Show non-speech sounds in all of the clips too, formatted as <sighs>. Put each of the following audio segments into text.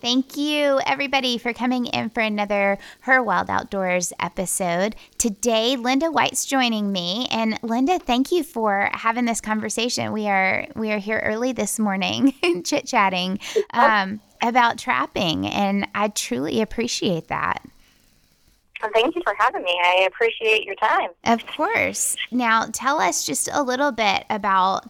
Thank you, everybody, for coming in for another Her Wild Outdoors episode. Today, Linda White's joining me, and Linda, thank you for having this conversation. We are we are here early this morning, <laughs> chit chatting um, about trapping, and I truly appreciate that. Thank you for having me. I appreciate your time. Of course. Now, tell us just a little bit about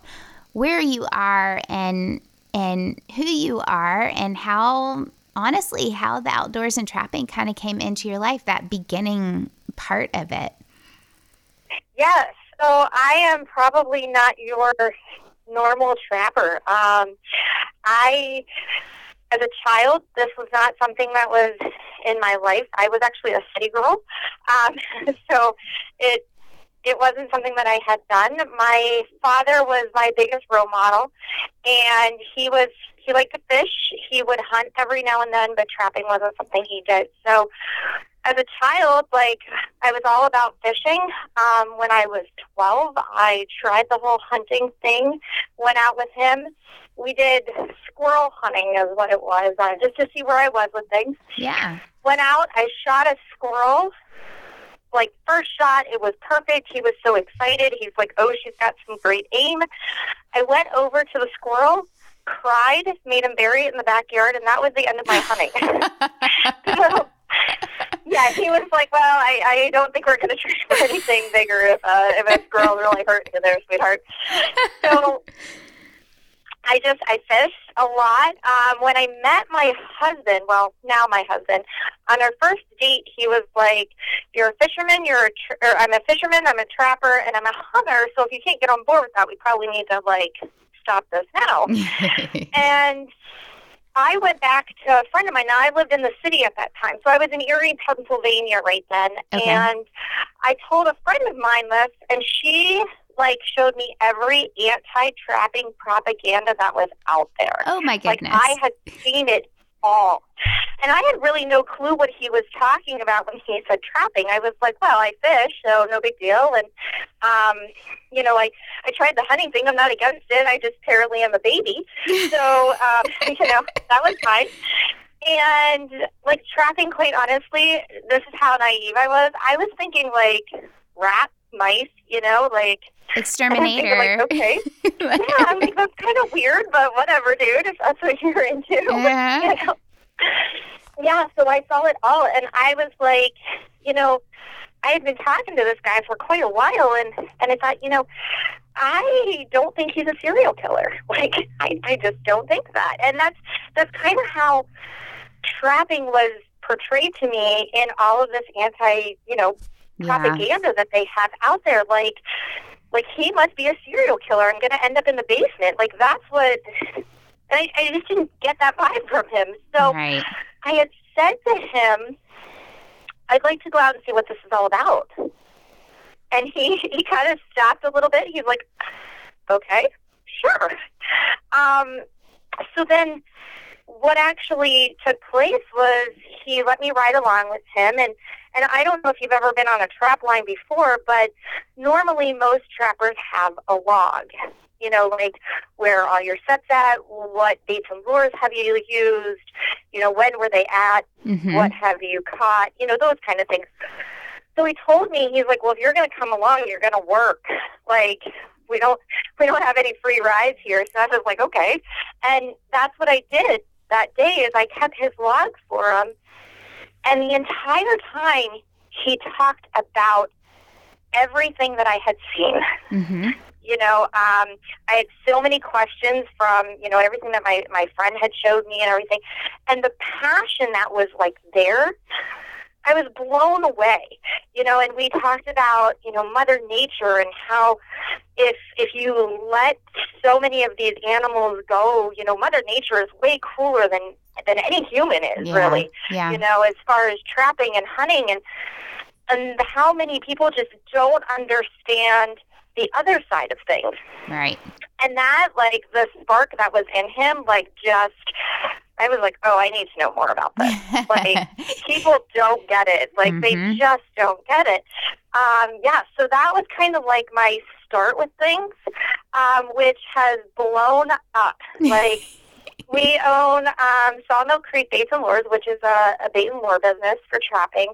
where you are and and who you are and how honestly how the outdoors and trapping kind of came into your life that beginning part of it. Yes so i am probably not your normal trapper. Um, i as a child this was not something that was in my life. I was actually a city girl. Um, <laughs> so it it wasn't something that I had done. My father was my biggest role model, and he was he liked to fish. He would hunt every now and then, but trapping wasn't something he did. So, as a child, like I was all about fishing. Um, when I was twelve, I tried the whole hunting thing. Went out with him. We did squirrel hunting, is what it was, uh, just to see where I was with things. Yeah. Went out. I shot a squirrel like first shot, it was perfect. He was so excited. He's like, "Oh, she's got some great aim." I went over to the squirrel, cried, made him bury it in the backyard, and that was the end of my <laughs> hunting. <laughs> so, yeah, he was like, "Well, I, I don't think we're going to try for anything bigger if uh, if a squirrel really hurt you there, sweetheart." So I just I fish a lot. Um, when I met my husband, well, now my husband, on our first date, he was like, "You're a fisherman. You're a tra- or I'm a fisherman. I'm a trapper, and I'm a hunter. So if you can't get on board with that, we probably need to like stop this now." <laughs> and I went back to a friend of mine. Now I lived in the city at that time, so I was in Erie, Pennsylvania, right then. Okay. And I told a friend of mine this, and she like showed me every anti-trapping propaganda that was out there. Oh my goodness! Like I had seen it all. And I had really no clue what he was talking about when he said trapping. I was like, well, I fish, so no big deal. And, um, you know, I, I tried the hunting thing. I'm not against it. I just apparently am a baby. <laughs> So, um, <laughs> you know, that was fine. And, like, trapping, quite honestly, this is how naive I was. I was thinking, like, rats, mice, you know, like, <laughs> exterminator. Like, okay. <laughs> yeah, I'm like, that's kind of weird, but whatever, dude, if that's what you're into. <laughs> Yeah. you know? Yeah, so I saw it all, and I was like, you know, I had been talking to this guy for quite a while, and and I thought, you know, I don't think he's a serial killer. Like, I I just don't think that, and that's that's kind of how trapping was portrayed to me in all of this anti, you know, propaganda yeah. that they have out there. Like, like he must be a serial killer and going to end up in the basement. Like that's what. I, I just didn't get that vibe from him. So right. I had said to him, "I'd like to go out and see what this is all about." And he <laughs> he kind of stopped a little bit. He's like, "Okay, sure." Um, so then what actually took place was he let me ride along with him and and I don't know if you've ever been on a trap line before, but normally most trappers have a log. You know, like where all your sets at, what baits and lures have you used, you know, when were they at, mm-hmm. what have you caught, you know, those kind of things. So he told me, he's like, well, if you're going to come along, you're going to work. Like, we don't we don't have any free rides here. So I was like, okay. And that's what I did that day is I kept his logs for him. And the entire time he talked about everything that I had seen. Mm-hmm. You know, um, I had so many questions from, you know, everything that my, my friend had showed me and everything. And the passion that was like there I was blown away, you know, and we talked about, you know, Mother Nature and how if if you let so many of these animals go, you know, Mother Nature is way cooler than than any human is, yeah. really. Yeah. You know, as far as trapping and hunting and and how many people just don't understand the other side of things. Right. And that like the spark that was in him like just I was like, oh, I need to know more about this. like, <laughs> people don't get it. Like, mm-hmm. they just don't get it. Um, yeah, so that was kind of like my start with things, um, which has blown up. Like, <laughs> we own um, Sawmill Creek Baits and Lures, which is a, a bait and lure business for trapping.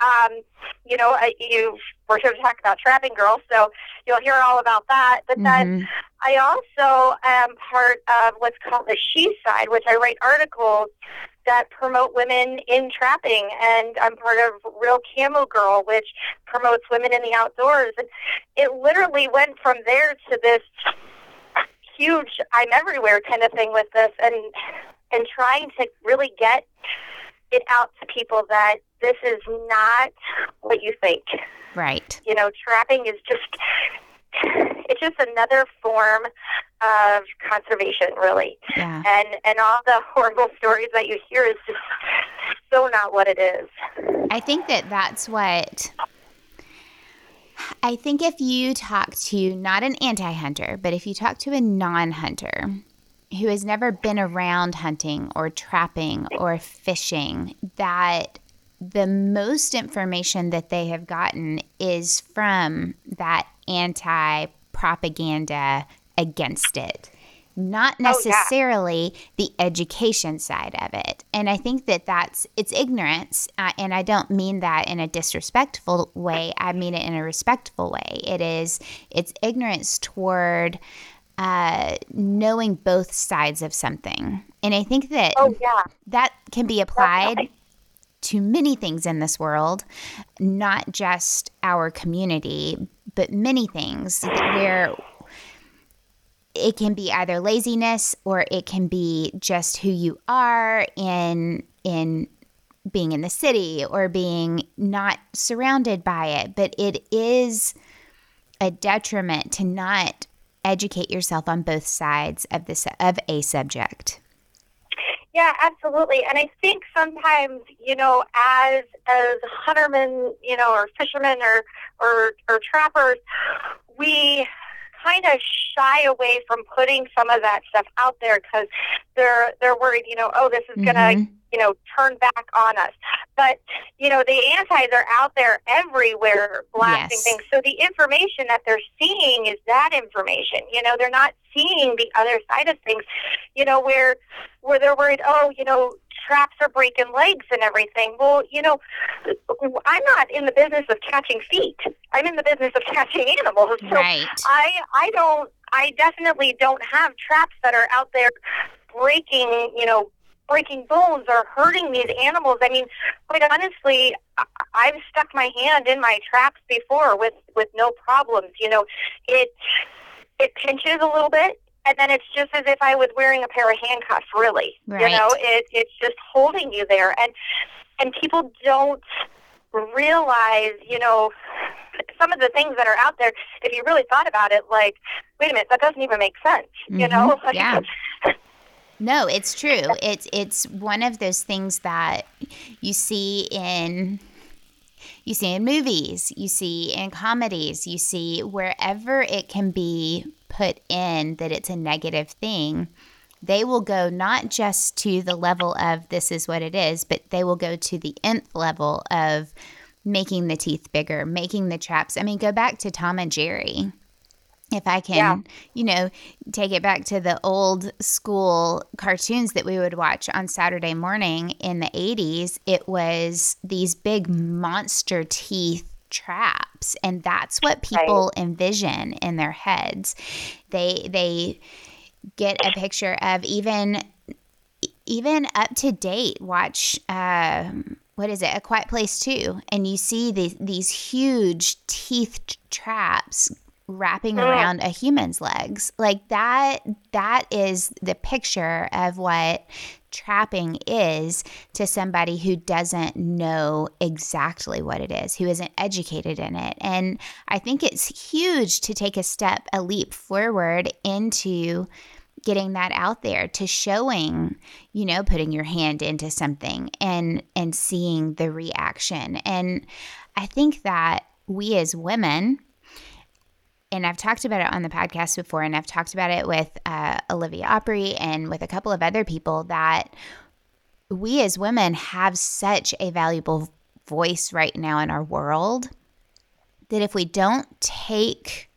Um, you know, I, you we're here to talk about trapping girls, so you'll hear all about that. But then Mhm. I also am part of what's called the She Side, which I write articles that promote women in trapping, and I'm part of Real Camo Girl, which promotes women in the outdoors. And it literally went from there to this huge I'm everywhere kind of thing with this, and and trying to really get it out to people that this is not what you think Right. you know, trapping is just it's just another form of conservation, really. Yeah. And and all the horrible stories that you hear is just so not what it is. I think that that's what. I think if you talk to not an anti hunter, but if you talk to a non hunter who has never been around hunting or trapping or fishing, that the most information that they have gotten is from that anti propaganda against it not Oh, yeah. necessarily the education side of it. And I think that that's it's ignorance, uh, and I don't mean that in a disrespectful way. I mean it in a respectful way. It is it's ignorance toward uh, knowing both sides of something, and I think that Oh yeah. that can be applied to many things in this world, not just our community, but many things where it can be either laziness or it can be just who you are in in being in the city or being not surrounded by it but it is a detriment to not educate yourself on both sides of this of a subject Yeah, absolutely. And I think sometimes, you know, as as huntermen, you know, or fishermen or or, or trappers, we kind of shy away from putting some of that stuff out there because they're they're worried, you know, oh, this is gonna Mhm. you know, turn back on us. But, you know, the antis are out there everywhere blasting Yes. things. So the information that they're seeing is that information. You know, they're not seeing the other side of things, you know, where where they're worried, oh, you know, traps are breaking legs and everything. Well, you know, I'm not in the business of catching feet. I'm in the business of catching animals. So right I I don't I definitely don't have traps that are out there breaking, you know, breaking bones or hurting these animals. I mean, quite honestly, I've stuck my hand in my traps before with with no problems. You know, it it pinches a little bit. And then it's just as if I was wearing a pair of handcuffs. Really, right. you know, it it's just holding you there, and and people don't realize, you know, some of the things that are out there. If you really thought about it, like, wait a minute, that doesn't even make sense. You know, <laughs> Mhm. Yeah. <laughs> No, it's true. It's it's one of those things that you see in you see in movies, you see in comedies, you see wherever it can be put in that it's a negative thing, they will go not just to the level of this is what it is, but they will go to the nth level of making the teeth bigger, making the traps. I mean, go back to Tom and Jerry. If I can, Yeah. you know, take it back to the old school cartoons that we would watch on Saturday morning in the 80s, it was these big monster teeth traps and that's what people envision in their heads. They they get a picture of even even up to date watch um what is it a quiet place too and you see these these huge teeth traps wrapping around a human's legs. Like that that is the picture of what trapping is to somebody who doesn't know exactly what it is who isn't educated in it. And i think it's huge to take a step a leap forward into getting that out there to showing you know putting your hand into something and and seeing the reaction. And i think that we as women and I've talked about it on the podcast before, and I've talked about it with uh, Olivia Opry and with a couple of other people that we as women have such a valuable voice right now in our world that if we don't take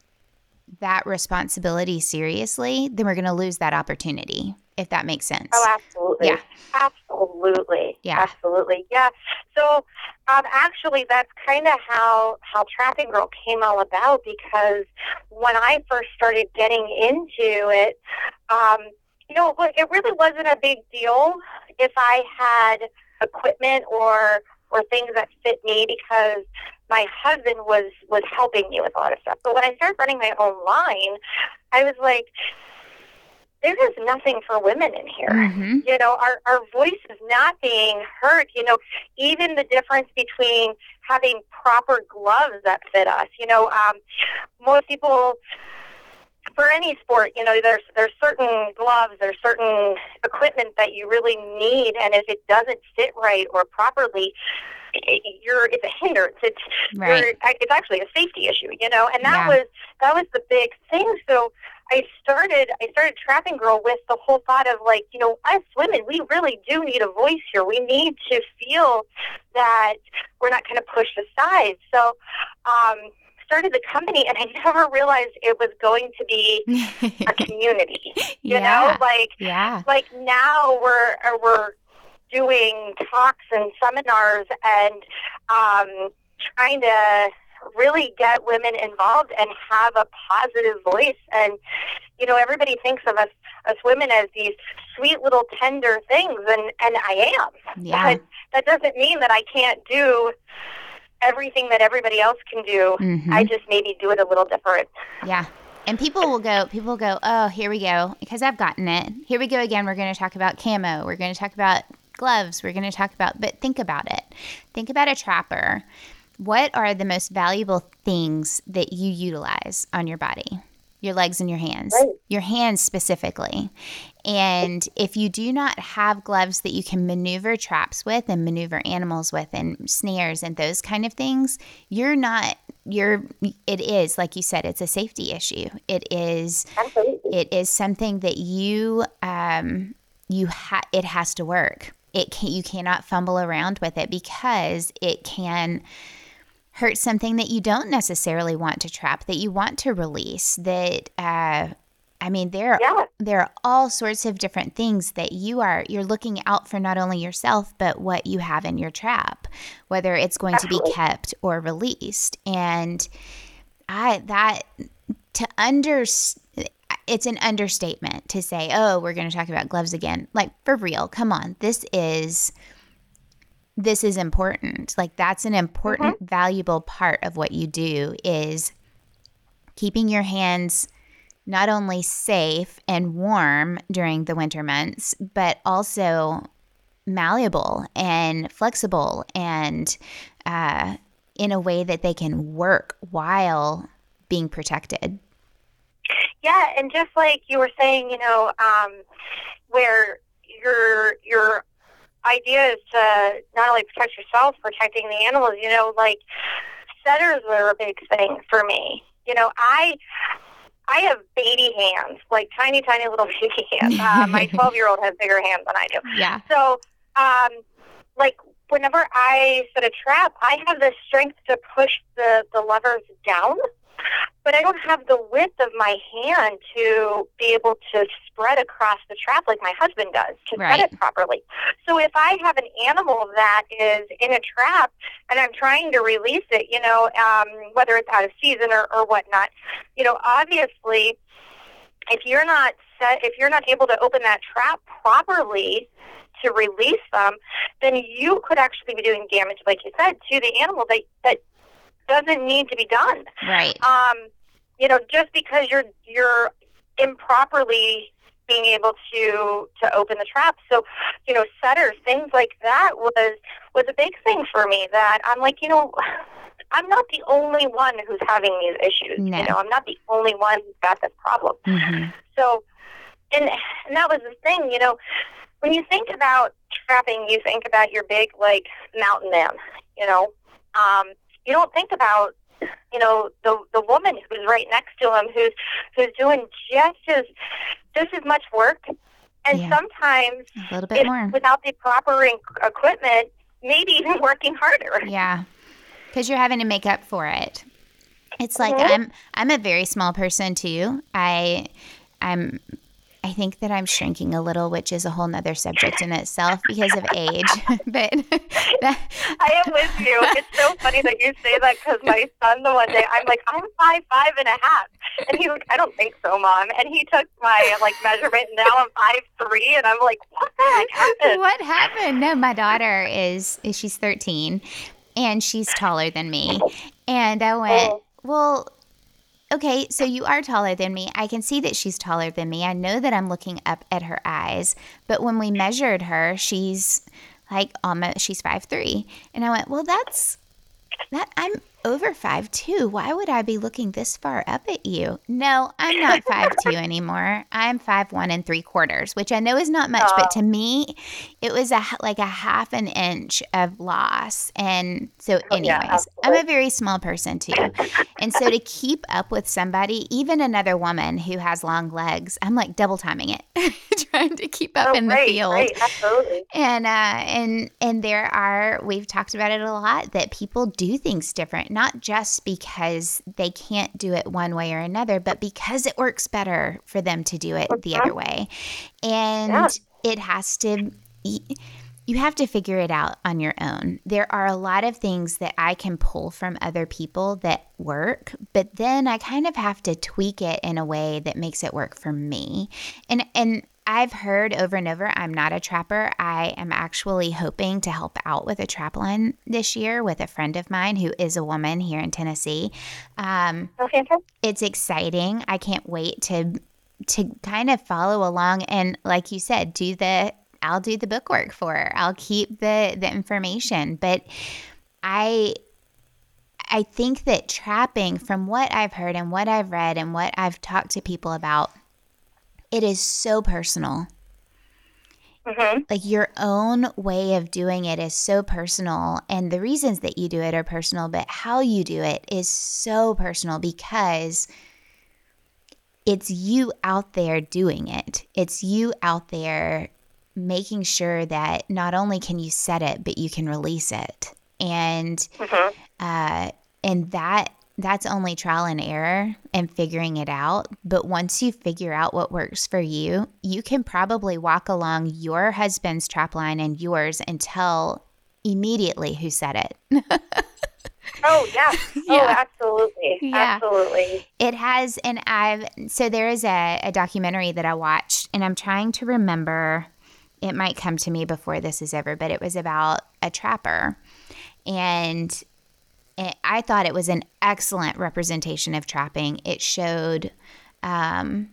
that responsibility seriously, then we're going to lose that opportunity. If that makes sense. Oh, absolutely. Yeah. Absolutely. Yeah. Absolutely. Yeah. So, um, actually, that's kind of how how Trapping Girl came all about because when I first started getting into it, um, you know, it really wasn't a big deal if I had equipment or or things that fit me because my husband was was helping me with a lot of stuff. But when I started running my own line, I was like, there is nothing for women in here. Mm-hmm. You know, our, our voice is not being heard. You know, even the difference between having proper gloves that fit us. You know, um, most people for any sport, you know, there's there's certain gloves, there's certain equipment that you really need, and if it doesn't fit right or properly, you're it's a hindrance. It's Right. it's actually a safety issue, you know, and that Yeah. was that was the big thing. So I started I started Trapping Girl with the whole thought of like, you know, us women, we really do need a voice here. We need to feel that we're not kind of pushed aside. So um started the company and I <laughs> never realized it was going to be <laughs> a community. You yeah. know, like yeah. like now we're we're doing talks and seminars and um, trying to really get women involved and have a positive voice and you know everybody thinks of us us women as these sweet little tender things and and I am Yeah. but that doesn't mean that I can't do everything that everybody else can do Mhm. I just maybe do it a little different Yeah. And people will go, people will go, oh, here we go, because I've gotten it. Here we go again. We're going to talk about camo. We're going to talk about gloves. We're going to talk about, but think about it. Think about a trapper. What are the most valuable things that you utilize on your body? Your legs and your hands. Right. Your hands specifically. And if you do not have gloves that you can maneuver traps with and maneuver animals with and snares and those kind of things, you're not you're it is like you said it's a safety issue. It is absolutely it is something that you um you ha- it has to work. It can you cannot fumble around with it because it can hurt something that you don't necessarily want to trap that you want to release that uh I mean there are yeah. there are all sorts of different things that you are you're looking out for not only yourself but what you have in your trap whether it's going to be kept or released. And i that to under it's an understatement to say oh we're going to talk about gloves again. Like for real come on. This is this is important. Like that's an important valuable part of what you do is keeping your hands not only safe and warm during the winter months, but also malleable and flexible and uh, in a way that they can work while being protected. Yeah, and just like you were saying, you know, um, where your your idea is to not only protect yourself, protecting the animals. You know, like setters were a big thing for me. You know, I I have baby hands, like tiny, tiny little <laughs> baby hands. Uh, my <laughs> twelve year old has bigger hands than I do. Yeah. So, um, like whenever I set a trap, I have the strength to push the the levers down, but I don't have the width of my hand to be able to spread across the trap like my husband does to Right. set it properly. So if I have an animal that is in a trap and I'm trying to release it, you know, um, whether it's out of season or, or whatnot, you know, obviously, if you're not set, if you're not able to open that trap properly to release them, then you could actually be doing damage, like you said, to the animal that that doesn't need to be done. Right. Um, you know, just because you're you're improperly being able to to open the trap. So, you know, setters, things like that was was a big thing for me. That I'm like, you know, <sighs> I'm not the only one who's having these issues. No. You know, I'm not the only one who's got this problem. hmm So, and and that was the thing, you know, when you think about trapping, you think about your big like mountain man, you know. Um, you don't think about, you know, the the woman who's right next to him, who's who's doing just as just as much work, and Yeah. sometimes A little bit more. without the proper equipment, maybe <laughs> even working harder. Yeah. Cuz you're having to make up for it. It's like Mhm. I'm I'm a very small person too. I I'm I think that I'm shrinking a little, which is a whole nother subject in itself because of age. <laughs> but that, I am with you. It's so funny that you say that because my son the one day I'm like, I'm five, five and a half. And he's like, I don't think so, mom. And he took my like measurement and now I'm five three and I'm like, what the heck happened? What happened? No, my daughter is she's thirteen and she's taller than me. And I went, oh. Well, okay, so you are taller than me. I can see that she's taller than me. I know that I'm looking up at her eyes. But when we measured her, she's like almost she's five three. And I went, Well, that's that I'm over five two. Why would I be looking this far up at you? No, I'm not five two <laughs> anymore. I'm five one and three quarters, which I know is not much, but to me, it was a like a half an inch of loss. And so, oh, anyways, yeah, I'm a very small person too, and so to <laughs> keep up with somebody, even another woman who has long legs, I'm like double timing it, <laughs> trying to keep up oh, in the field. Right, absolutely. And uh, and and there are we've talked about it a lot that people do things different not just because they can't do it one way or another, but because it works better for them to do it the other way. And yeah. it has to, you have to figure it out on your own. There are a lot of things that I can pull from other people that work, but then I kind of have to tweak it in a way that makes it work for me. And, and, I've heard over and over I'm not a trapper. I am actually hoping to help out with a trap line this year with a friend of mine who is a woman here in Tennessee. Um, okay. It's exciting. I can't wait to to kind of follow along and like you said, do the I'll do the bookwork for her. I'll keep the the information, but I I think that trapping from what I've heard and what I've read and what I've talked to people about it is so personal. Mm-hmm. Like your own way of doing it is so personal, and the reasons that you do it are personal, but how you do it is so personal because it's you out there doing it. It's you out there making sure that not only can you set it, but you can release it. And mm-hmm. uh, and that that's only trial and error and figuring it out. But once you figure out what works for you, you can probably walk along your husband's trap line and yours and tell immediately who said it. <laughs> oh yeah. Oh, yeah. Oh, absolutely. Yeah. Absolutely. It has and I've so there is a, a documentary that I watched and I'm trying to remember it might come to me before this is over, but it was about a trapper. And I thought it was an excellent representation of trapping. It showed, um,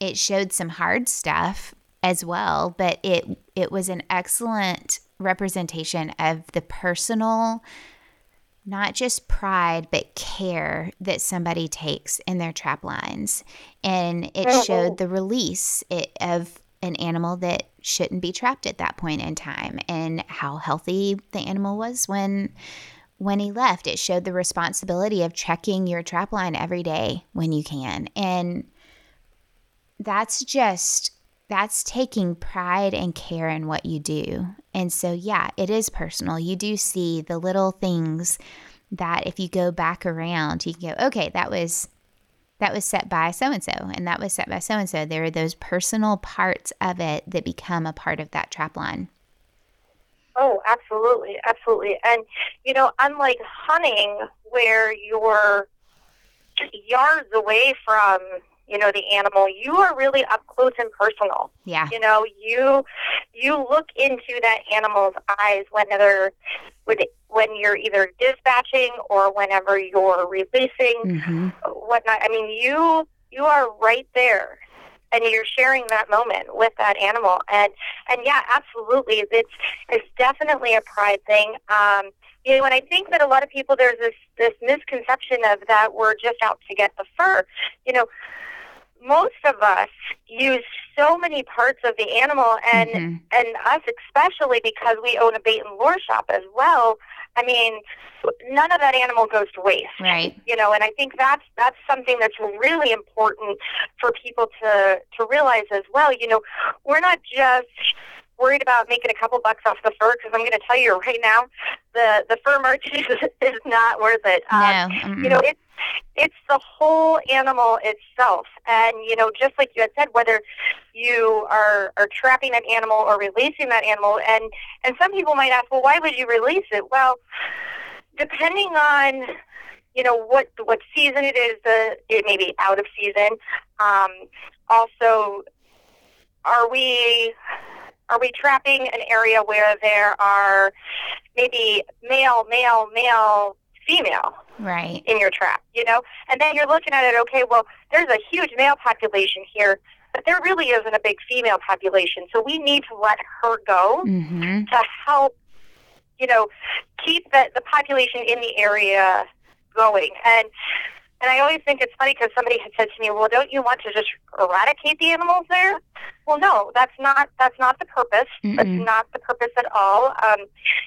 it showed some hard stuff as well, but it it was an excellent representation of the personal, not just pride but care that somebody takes in their trap lines, and it oh. showed the release of an animal that shouldn't be trapped at that point in time, and how healthy the animal was when when he left, it showed the responsibility of checking your trap line every day when you can. And that's just that's taking pride and care in what you do. And so yeah, it is personal. You do see the little things that if you go back around, you can go, okay, that was that was set by so and so and that was set by so and so. There are those personal parts of it that become a part of that trap line. Oh, absolutely, absolutely. And you know, unlike hunting, where you're yards away from you know the animal you are really up close and personal yeah you know you you look into that animal's eyes whenever when you're either dispatching or whenever you're releasing mm-hmm. whatnot i mean you you are right there and you're sharing that moment with that animal. And and yeah, absolutely, it's it's definitely a pride thing. Um, you know, and I think that a lot of people there's this this misconception of that we're just out to get the fur. You know, most of us use so many parts of the animal, and mm-hmm. and us especially because we own a bait and lure shop as well. I mean, none of that animal goes to waste. Right. You know, and I think that's that's something that's really important for people to to realize as well. You know, we're not just worried about making a couple bucks off the fur because I'm going to tell you right now, the the fur merch is, <laughs> is not worth it. No, Um, you know, it's it's the whole animal itself, and you know, just like you had said, whether you are are trapping an animal or releasing that animal, and and some people might ask, well, why would you release it? Well, depending on you know what what season it is, the it may be out of season. Um, also, are we are we trapping an area where there are maybe male, male, male, female right. in your trap, you know? And then you're looking at it, okay, well, there's a huge male population here, but there really isn't a big female population. So we need to let her go Mm-hmm. to help, you know, keep the, the population in the area going. And and I always think it's funny because somebody had said to me, "Well, don't you want to just eradicate the animals there?" Well, no, that's not that's not the purpose. That's Mm-mm. not the purpose at all. Um,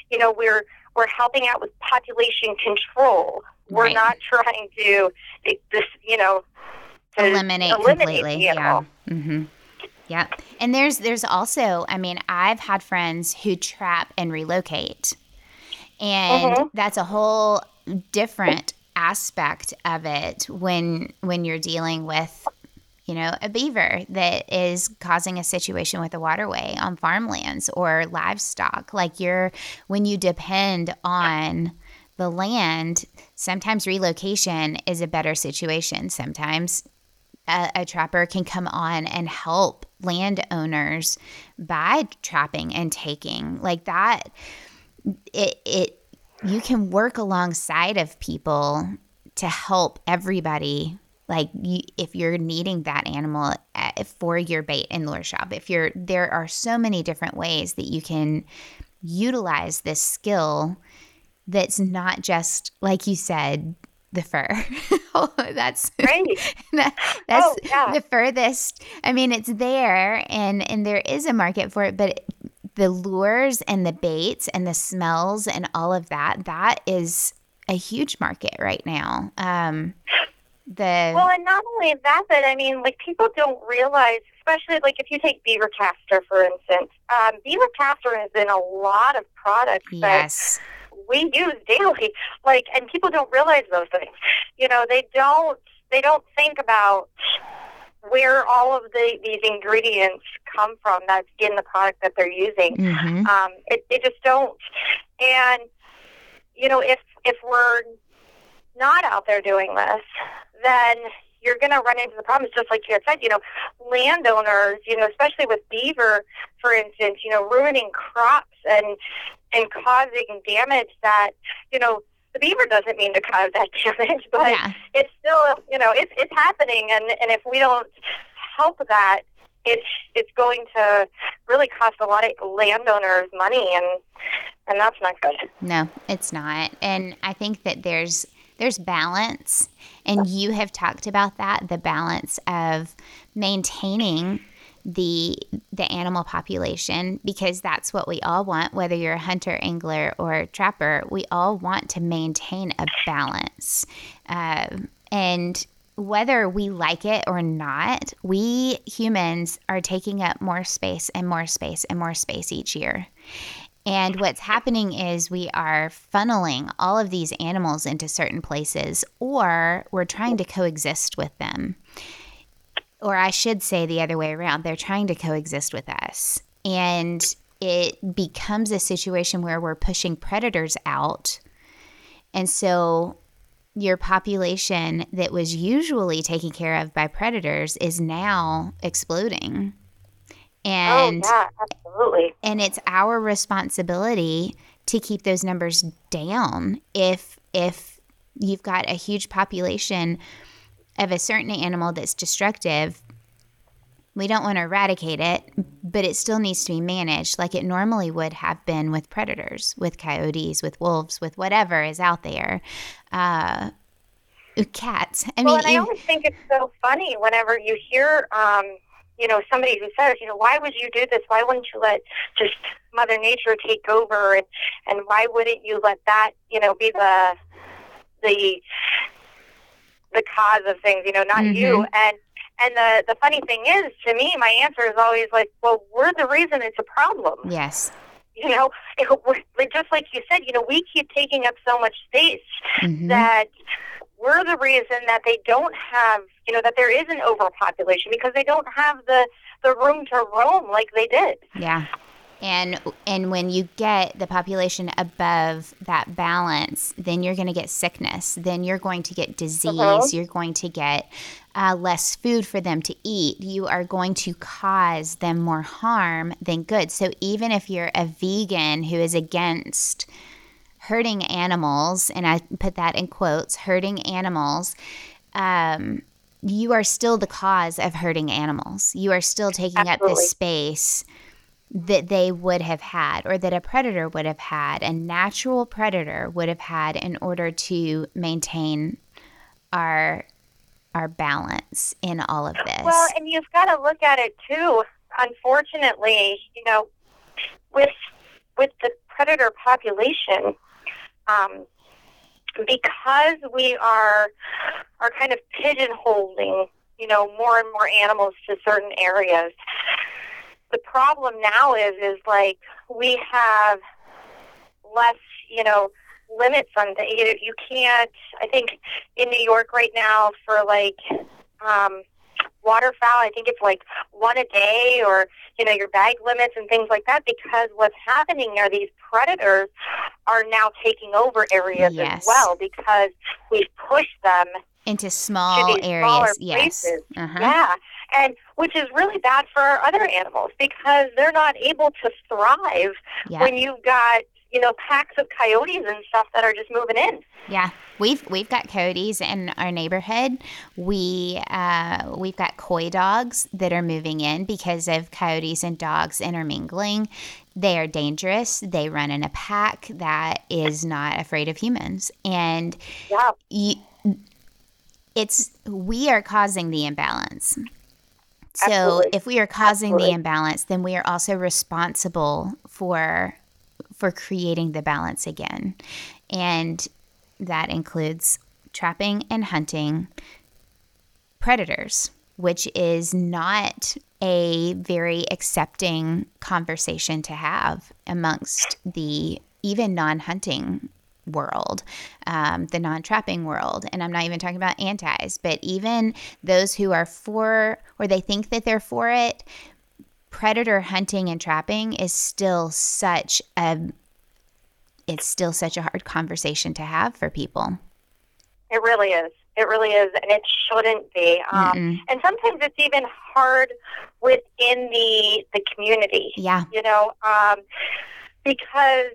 you know, we're we're helping out with population control. We're Right. not trying to this, you know, eliminate, eliminate completely. the Yeah. animal. Mm-hmm. Yeah. And there's there's also, I mean, I've had friends who trap and relocate. And Mhm. that's a whole different aspect of it when when you're dealing with you know a beaver that is causing a situation with a waterway on farmlands or livestock. Like you're when you depend on the land sometimes relocation is a better situation. Sometimes a, a trapper can come on and help landowners by trapping and taking. Like that it it you can work alongside of people to help everybody like you, if you're needing that animal uh, for your bait and lure shop if you're there are so many different ways that you can utilize this skill that's not just like you said the fur <laughs> that's <laughs> Right. that, that's Oh, yeah. the furthest i mean it's there and and there is a market for it but the lures and the baits and the smells and all of that that is a huge market right now um the Well, and not only that, but I mean, like people don't realize, especially like if you take beaver castor for instance, um, beaver castor is in a lot of products that yes we use daily. Like, and people don't realize those things. You know, they don't. They don't think about where all of the these ingredients come from that's in the product that they're using. hmm Um, it, they just don't. And you know, if if we're not out there doing this, then you're going to run into the problems, just like you had said. You know, landowners, you know, especially with beaver, for instance, you know, ruining crops and and causing damage that you know the beaver doesn't mean to cause that <laughs> damage, but yeah it's still you know it's it's happening, and and if we don't help that. It's it's going to really cost a lot of landowners money, and and that's not good. No, it's not. And I think that there's there's balance and you have talked about that, the balance of maintaining the the animal population because that's what we all want whether you're a hunter angler or trapper we all want to maintain a balance um, and whether we like it or not we humans are taking up more space and more space and more space each year and what's happening is we are funneling all of these animals into certain places, or we're trying to coexist with them. Or I should say the other way around, they're trying to coexist with us. And it becomes a situation where we're pushing predators out. And so your population that was usually taken care of by predators is now exploding. Oh, and oh yeah, absolutely. and it's our responsibility to keep those numbers down if if you've got a huge population of a certain animal that's destructive we don't want to eradicate it but it still needs to be managed like it normally would have been with predators with coyotes with wolves with whatever is out there. Uh cats. I well, mean and I always think it's so funny whenever you hear, um, you know, somebody who says, you know, why would you do this? Why wouldn't you let just Mother Nature take over, and and why wouldn't you let that, you know, be the the the cause of things? You know, not you. Mhm. And And the the funny thing is, to me, my answer is always like, well, we're the reason it's a problem. Yes. You know, <laughs> it, we're, just like you said, you know, we keep taking up so much space Mhm. that we're the reason that they don't have, you know, that there is an overpopulation because they don't have the the room to roam like they did. Yeah. And and when you get the population above that balance, then you're going to get sickness. Then you're going to get disease. Uh-huh. You're going to get uh, less food for them to eat. You are going to cause them more harm than good. So even if you're a vegan who is against hurting animals, and I put that in quotes, hurting animals, um, you are still the cause of hurting animals. You are still taking up this space that they would have had or that a predator would have had, a natural predator would have had in order to maintain our our balance in all of this. Well, and you've got to look at it too. Unfortunately, you know, with with the predator population, um, because we are are kind of pigeonholing, you know, more and more animals to certain areas. The problem now is is like we have less, you know, limits on the you, you can't. I think in New York right now for like um, waterfowl, I think it's like one a day, or you know your bag limits and things like that. Because what's happening are these predators are now taking over areas Yes. as well because we've pushed them into small areas. Yes. places. Uh-huh. yeah, and which is really bad for our other animals because they're not able to thrive Yeah. when you've got you know packs of coyotes and stuff that are just moving in. Yeah, we've we've got coyotes in our neighborhood. We uh, we've got coy dogs that are moving in because of coyotes and dogs intermingling. They are dangerous. They run in a pack that is not afraid of humans, and Yeah, you, it's we are causing the imbalance. So Absolutely. if we are causing Absolutely. the imbalance, then we are also responsible for for creating the balance again. And that includes trapping and hunting predators, which is not a very accepting conversation to have amongst the even non-hunting world, um, the non-trapping world, and I'm not even talking about antis, but even those who are for or they think that they're for it. Predator hunting and trapping is still such a it's still such a hard conversation to have for people. it really is. It really is, and it shouldn't be. Um, and sometimes it's even hard within the the community. Yeah, You know, um, because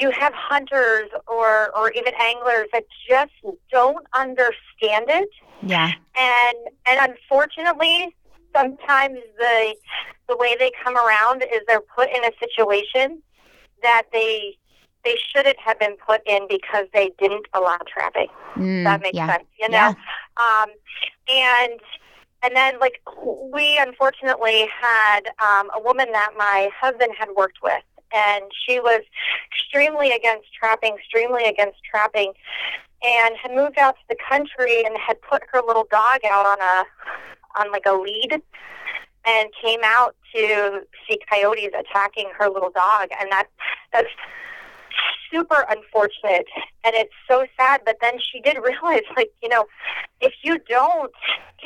you have hunters or or even anglers that just don't understand it, yeah, and and unfortunately, sometimes the the way they come around is they're put in a situation that they they shouldn't have been put in because they didn't allow trapping Mm, that makes yeah. sense you know? Yeah. um and and then like we unfortunately had um a woman that my husband had worked with and she was extremely against trapping extremely against trapping and had moved out to the country and had put her little dog out on a on like a lead and came out to see coyotes attacking her little dog and that that's super unfortunate and it's so sad but then she did <laughs> realize like you know if you don't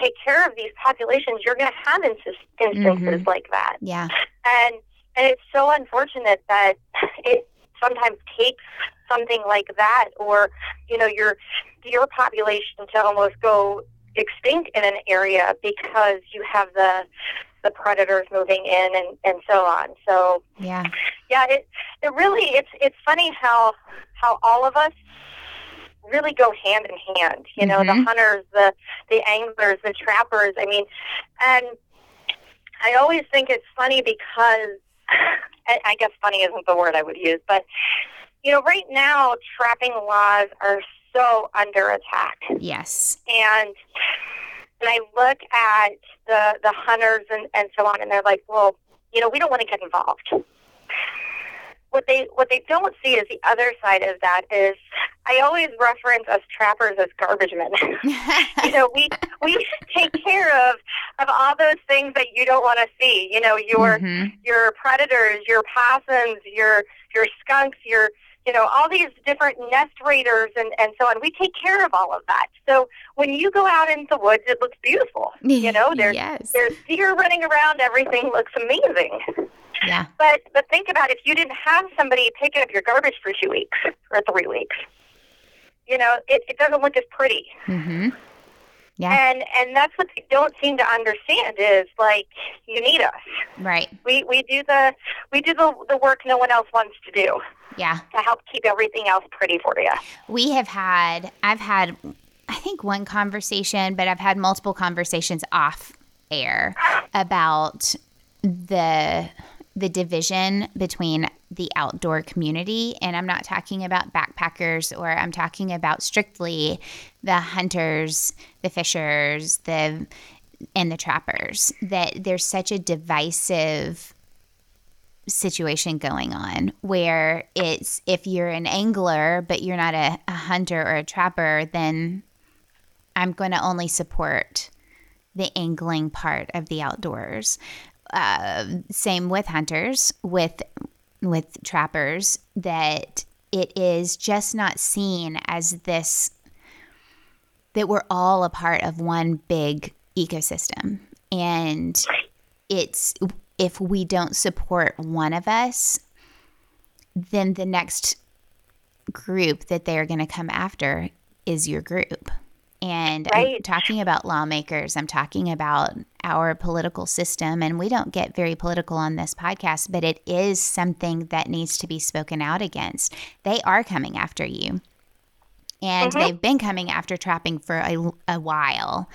take care of these populations you're going to have instances Mhm. like that Yeah. and and it's so unfortunate that <laughs> it sometimes takes something like that or you know your your population to almost go extinct in an area because you have the the predators moving in and and so on so Yeah. yeah it it really it's it's funny how how all of us really go hand in hand you know the Mhm. hunters the the anglers the trappers i mean and i always think it's funny because I I guess funny isn't the word I would use, but you know, right now trapping laws are so under attack, Yes. and and I look at the the hunters and and so on, and they're like, well, you know, we don't want to get involved. What they what they don't see is the other side of that is, I always reference us trappers as garbage men. <laughs> you know, we we take care of of all those things that you don't want to see. You know, your mm-hmm. your predators, your possums, your your skunks, your you know, all these different nest raiders and, and so on. We take care of all of that. So when you go out in the woods, it looks beautiful. You know, there's, yes. there's deer running around. Everything looks amazing. Yeah. But but think about if you didn't have somebody picking up your garbage for two weeks or three weeks. You know, it, it doesn't look as pretty. Mm-hmm. Yeah. And and that's what they don't seem to understand is like you need us. Right. We we do the we do the the work no one else wants to do. Yeah. To help keep everything else pretty for you. We have had I've had I think one conversation, but I've had multiple conversations off air <sighs> about the the division between the outdoor community. And I'm not talking about backpackers or I'm talking about strictly the hunters, the fishers, the and the trappers. That there's such a divisive situation going on where it's if you're an angler but you're not a, a hunter or a trapper, then I'm going to only support the angling part of the outdoors. Uh, same with hunters, with with trappers, that it is just not seen as this that we're all a part of one big ecosystem, and it's if we don't support one of us, then the next group that they're going to come after is your group. And right. I'm talking about lawmakers, I'm talking about our political system. And we don't get very political on this podcast, but it is something that needs to be spoken out against. They are coming after you. And mm-hmm. they've been coming after trapping for a, a while,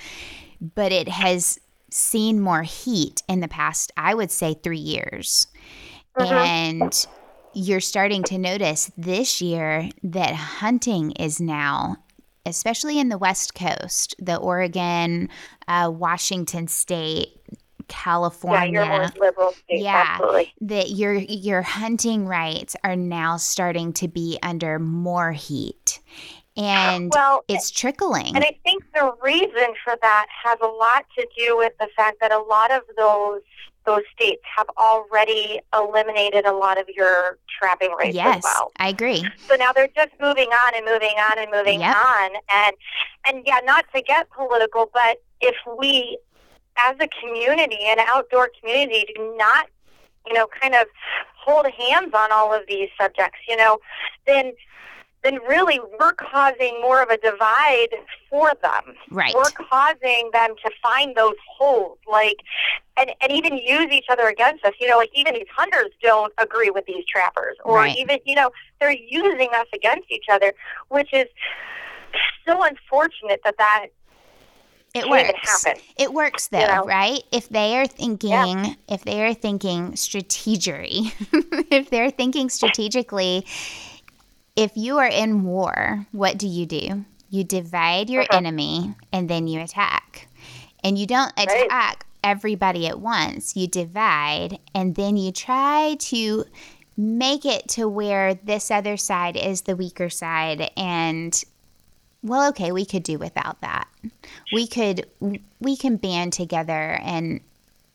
but it has seen more heat in the past, I would say, three years. Mm-hmm. And you're starting to notice this year that hunting is now especially in the West Coast, the Oregon, uh, Washington State, California. Yeah, more liberal states, yeah, absolutely. that your your hunting rights are now starting to be under more heat. And well, it's trickling. And I think the reason for that has a lot to do with the fact that a lot of those those states have already eliminated a lot of your trapping rates yes, as well. I agree. So now they're just moving on and moving on and moving yep. on and and yeah, not to get political, but if we as a community, an outdoor community, do not, you know, kind of hold hands on all of these subjects, you know, then then really we're causing more of a divide for them. Right. We're causing them to find those holes, like, and, and even use each other against us. You know, like even these hunters don't agree with these trappers, or right. even, you know, they're using us against each other, which is so unfortunate that that it works. It works though, you know? right? If they are thinking, yeah. if they are thinking strategically, <laughs> if they're thinking strategically, if you are in war, what do you do? You divide your uh-huh. enemy and then you attack. And you don't attack right. everybody at once. You divide and then you try to make it to where this other side is the weaker side and well okay we could do without that we could we can band together and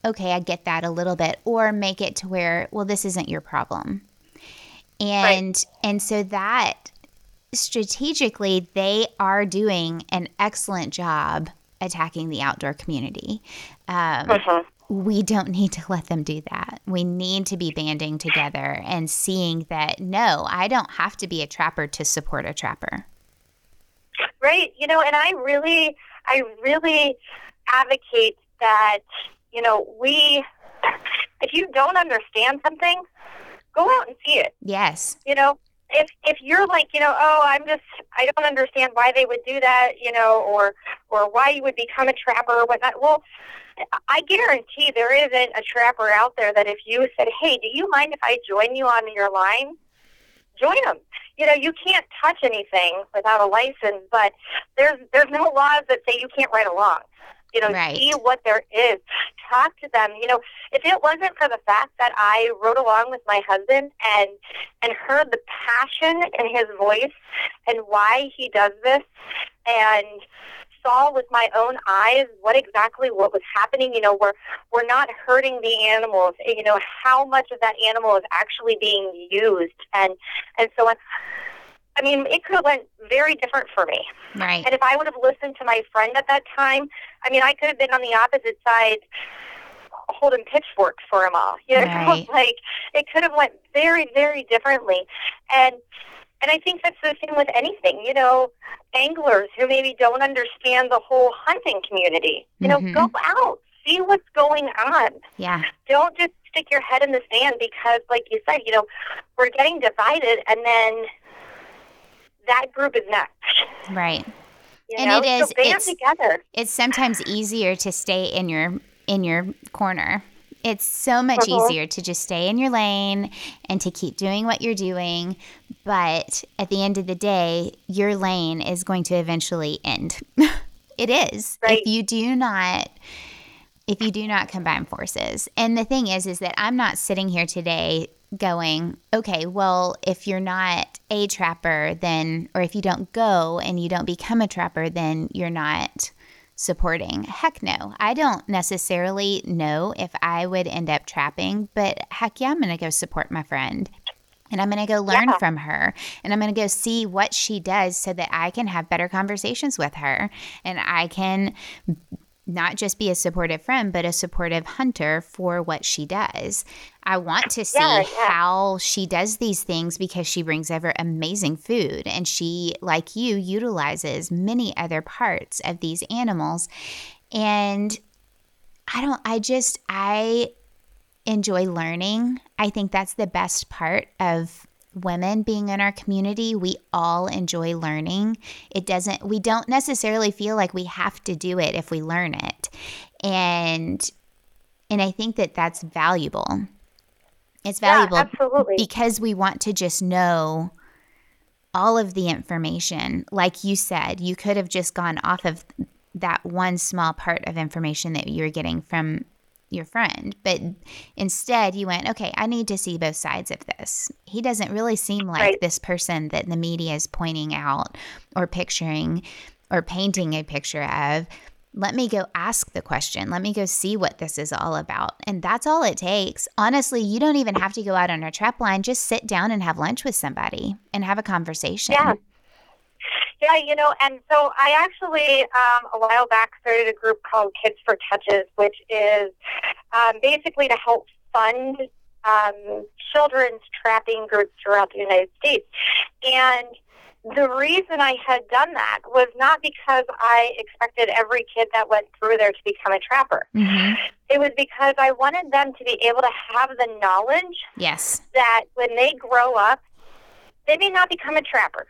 okay i get that a little bit or make it to where well this isn't your problem and right. and so that strategically they are doing an excellent job attacking the outdoor community um, uh-huh. we don't <laughs> need to let them do that we need to be banding together and seeing that no i don't have to be a trapper to support a trapper right you know and i really i really advocate that you know we if you don't understand something go out and see it. Yes. You know, if if you're like, you know, oh, I'm just I don't understand why they would do that, you know, or or why you would become a trapper or whatnot. Well, I guarantee there isn't a trapper out there that if you said, "Hey, do you mind if I join you on your line?" Join them. You know, you can't touch anything without a license, but there's there's no laws that say you can't ride along. You know, Right. see what there is. Talk to them. You know, if it wasn't for the fact that I rode along with my husband and and heard the passion in his voice and why he does this and saw with my own eyes what exactly what was happening you know we're we're not hurting the animals you know how much of that animal is actually being used and and so on i mean it could have went very different for me Right. and if i would have listened to my friend at that time i mean i could have been on the opposite side holding pitchforks for them all you know <laughs> Right. like it could have went very very differently and and I think that's the same with anything, you know, anglers who maybe don't understand the whole hunting community. You know, Mhm. go out, see what's going on. Yeah. Don't just stick your head in the sand because, like you said, you know, we're getting divided and then that group is next. Right. You And know? it is- so it's- together. It's sometimes easier to stay in your in your corner. It's so much Uh-huh. easier to just stay in your lane and to keep doing what you're doing. But at the end of the day, your lane is going to eventually end. <laughs> it is. Right. If you do not if you do not combine forces. And the thing is is that I'm not sitting here today going, okay, well, if you're not a trapper, then or if you don't go and you don't become a trapper, then you're not supporting. Heck no. I don't necessarily know if I would end up trapping, but heck yeah, I'm going to go support my friend. And I'm going to go learn Yeah. from her. And I'm going to go see what she does so that I can have better conversations with her. And I can not just be a supportive friend, but a supportive hunter for what she does. I want to see Yeah, yeah. how she does these things because she brings over amazing food and she, like you, utilizes many other parts of these animals. And I don't, I just, I enjoy learning. I think that's the best part of women being in our community. We all enjoy learning. It doesn't, we don't necessarily feel like we have to do it if we learn it. And, and I think that that's valuable. It's valuable Yeah, absolutely. because we want to just know all of the information. Like you said, you could have just gone off of that one small part of information that you're getting from your friend, but instead you went, okay, I need to see both sides of this. He doesn't really seem like Right. this person that the media is pointing out or picturing or painting a picture of. Let me go ask the question. Let me go see what this is all about. And that's all it takes. Honestly, you don't even have to go out on a trap line. Just sit down and have lunch with somebody and have a conversation. Yeah. Yeah, you know, and so I actually um, a while back started a group called Kids for Touches, which is um, basically to help fund um, children's trapping groups throughout the United States. And the reason I had done that was not because I expected every kid that went through there to become a trapper. hmm It was because I wanted them to be able to have the knowledge Yes. that when they grow up, they may not become a trapper,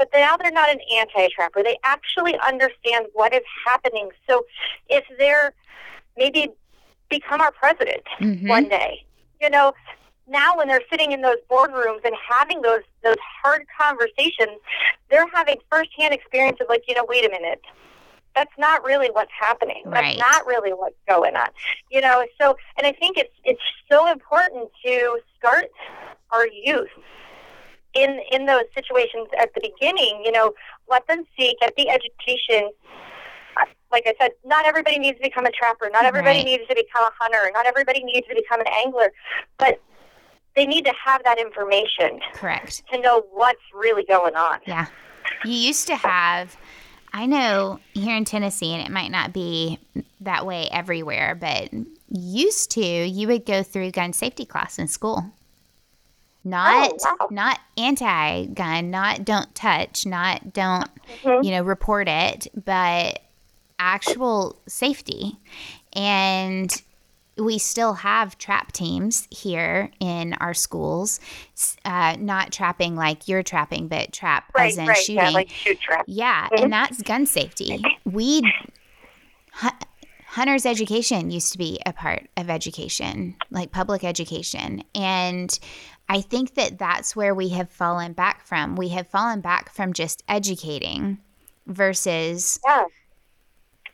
but now they're not an anti-trapper. They actually understand what is happening. So if they're maybe become our president Mhm. one day, you know, now when they're sitting in those boardrooms and having those those hard conversations, they're having firsthand experience of like, you know, wait a minute. That's not really what's happening. Right. That's not really what's going on. You know, so and I think it's it's so important to start our youth in in those situations at the beginning, you know, let them see, get the education. Uh, Like I said, not everybody needs to become a trapper. Not everybody Right. needs to become a hunter. Not everybody needs to become an angler. But they need to have that information Correct. to know what's really going on. Yeah. You used to have, I know here in Tennessee, and it might not be that way everywhere, but used to, you would go through gun safety class in school. Not Oh, wow. not anti gun, not don't touch, not don't Mhm. you know report it, but actual safety. And we still have trap teams here in our schools, uh, not trapping like you're trapping, but trap Right, as in right. shooting. Yeah, like shoot trap. Yeah, Mhm. and that's gun safety. We hu- hunters education used to be a part of education, like public education, and I think that that's where we have fallen back from. We have fallen back from just educating versus Yeah.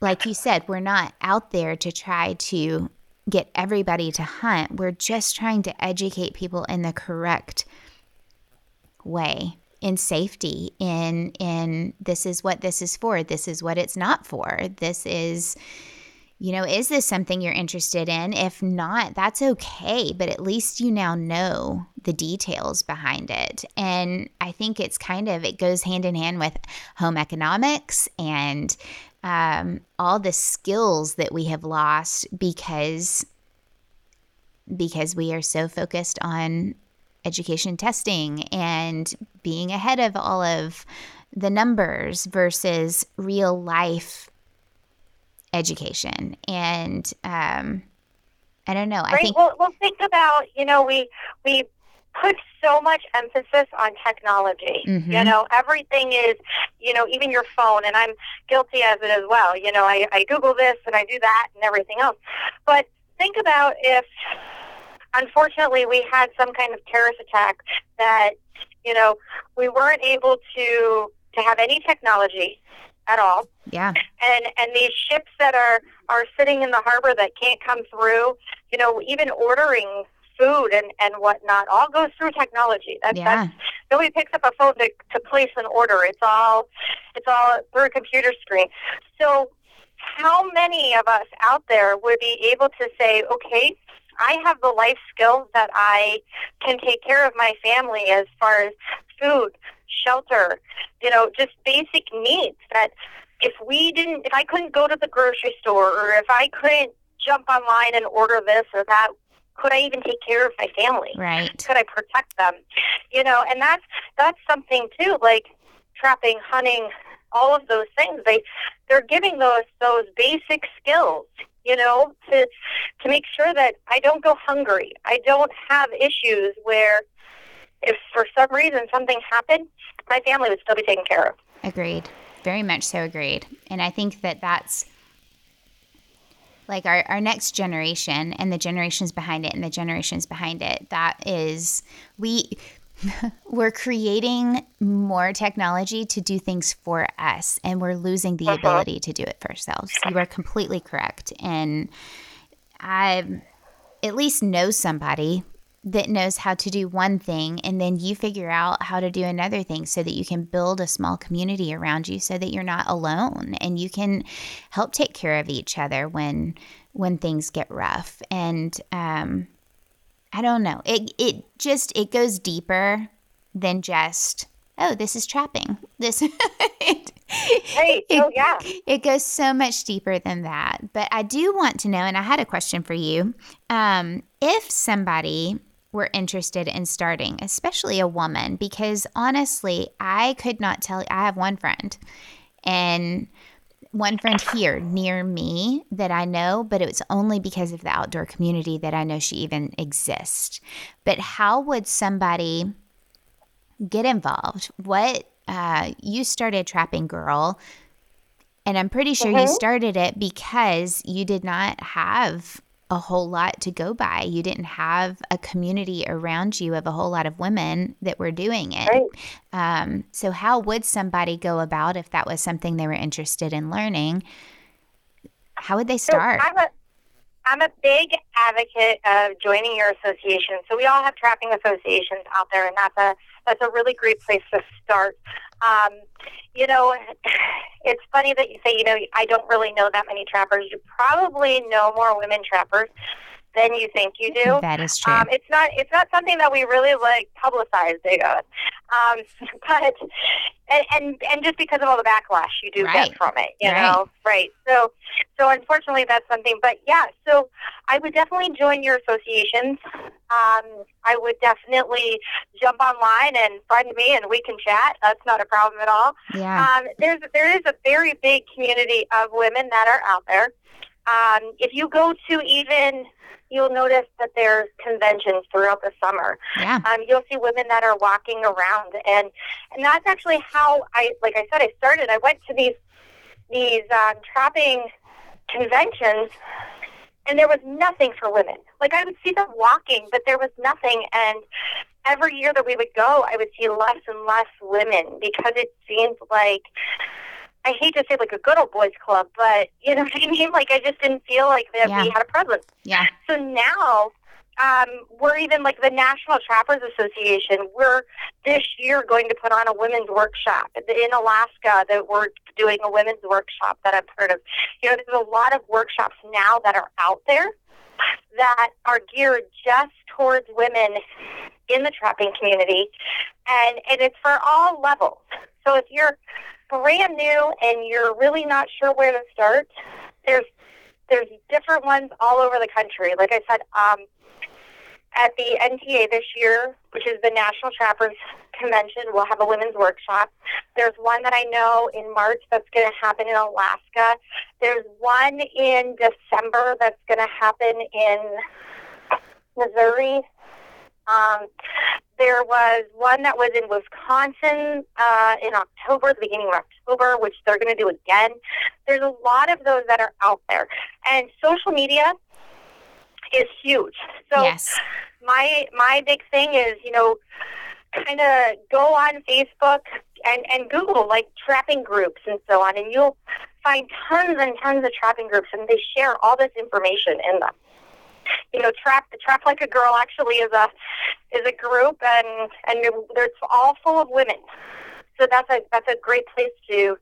like you said, we're not out there to try to get everybody to hunt. We're just trying to educate people in the correct way in safety in in this is what this is for this is what it's not for this is you know is this something you're interested in? If not that's okay but at least you now know the details behind it. And i think it's kind of it goes hand in hand with home economics and um, all the skills that we have lost because because we are so focused on education testing and being ahead of all of the numbers versus real life education and um, i don't know right. i think well, well think about you know we we put so much emphasis on technology. Mhm. You know, everything is, you know, even your phone, and I'm guilty of it as well. You know, I, I Google this and I do that and everything else. But think about if, unfortunately, we had some kind of terrorist attack that, you know, we weren't able to to have any technology at all. Yeah. And and these ships that are are sitting in the harbor that can't come through you know even ordering food and and whatnot all goes through technology. That, yeah. that's nobody picks up a phone to, to place an order. It's all it's all through a computer screen. So how many of us out there would be able to say okay i have the life skills that i can take care of my family as far as food shelter you know just basic needs that if we didn't if i couldn't go to the grocery store or if i couldn't jump online and order this or that could i even take care of my family right could I protect them? You know, and that's that's something too, like trapping, hunting, all of those things. They they're giving those those basic skills, you know, to to make sure that I don't go hungry. I don't have issues where if for some reason something happened, my family would still be taken care of. Agreed. Very much so agreed. And I think that that's like our, our next generation and the generations behind it and the generations behind it. That is, we. <laughs> We're creating more technology to do things for us, and we're losing the Uh-huh. ability to do it for ourselves. You are completely correct. And I at least know somebody that knows how to do one thing and then you figure out how to do another thing so that you can build a small community around you so that you're not alone and you can help take care of each other when when things get rough and um i don't know it it just it goes deeper than just oh this is trapping <laughs> this it, Right. Oh yeah. it goes so much deeper than that. But I do want to know, and I had a question for you. Um, if somebody were interested in starting, especially a woman, because honestly, I could not tell. I have one friend, and one friend here near me that I know, but it was only because of the outdoor community that I know she even exists. But how would somebody get involved? What uh, you started Trapping Girl, and I'm pretty sure you Mhm. started it because you did not have a whole lot to go by. You didn't have a community around you of a whole lot of women that were doing it. Right. Um, so, how would somebody go about if that was something they were interested in learning? How would they So start? I'm a I'm a big advocate of joining your association. So we all have trapping associations out there, and that's a that's a really great place to start. Um, you know, it's funny that you say, you know, I don't really know that many trappers. You probably know more women trappers than you think you do. that is true. Um, it's not it's not something that we really like publicize, big on. Um, <laughs> but and, and and just because of all the backlash you do Right. get from it, you Right. know, right? So so unfortunately that's something. But yeah, so I would definitely join your associations. Um, I would definitely jump online and friend me, and we can chat. That's not a problem at all. yeah. Um, there's there is a very big community of women that are out there. Um, if you go to even, you'll notice that there's conventions throughout the summer. yeah. Um, you'll see women that are walking around, and and that's actually how I, like I said, I started. I went to these these um, trapping conventions, and there was nothing for women. Like I would see them walking, but there was nothing. And every year that we would go, I would see less and less women because it seemed like I hate to say like a good old boys club, but you know <laughs> what I mean? Like I just didn't feel like that Yeah. we had a presence. Yeah. So now um, we're even like the National Trappers Association. We're this year going to put on a women's workshop in Alaska. That we're doing a women's workshop that I'm part of. You know, there's a lot of workshops now that are out there that are geared just towards women in the trapping community, and and it's for all levels. So if you're brand new and you're really not sure where to start, there's there's different ones all over the country. Like I said, um, at the NTA this year, which is the National Trappers Convention, we'll have a women's workshop. There's one that I know in March that's going to happen in Alaska. There's one in December that's going to happen in Missouri. Um, there was one that was in Wisconsin uh, in October, the beginning of October, which they're going to do again. There's a lot of those that are out there, and social media is huge. So yes. my my big thing is you know kind of go on Facebook and and Google like trapping groups and so on, and you'll find tons and tons of trapping groups, and they share all this information in them. You know, trap trap like a girl actually is a is a group, and and it's all full of women. So that's a that's a great place to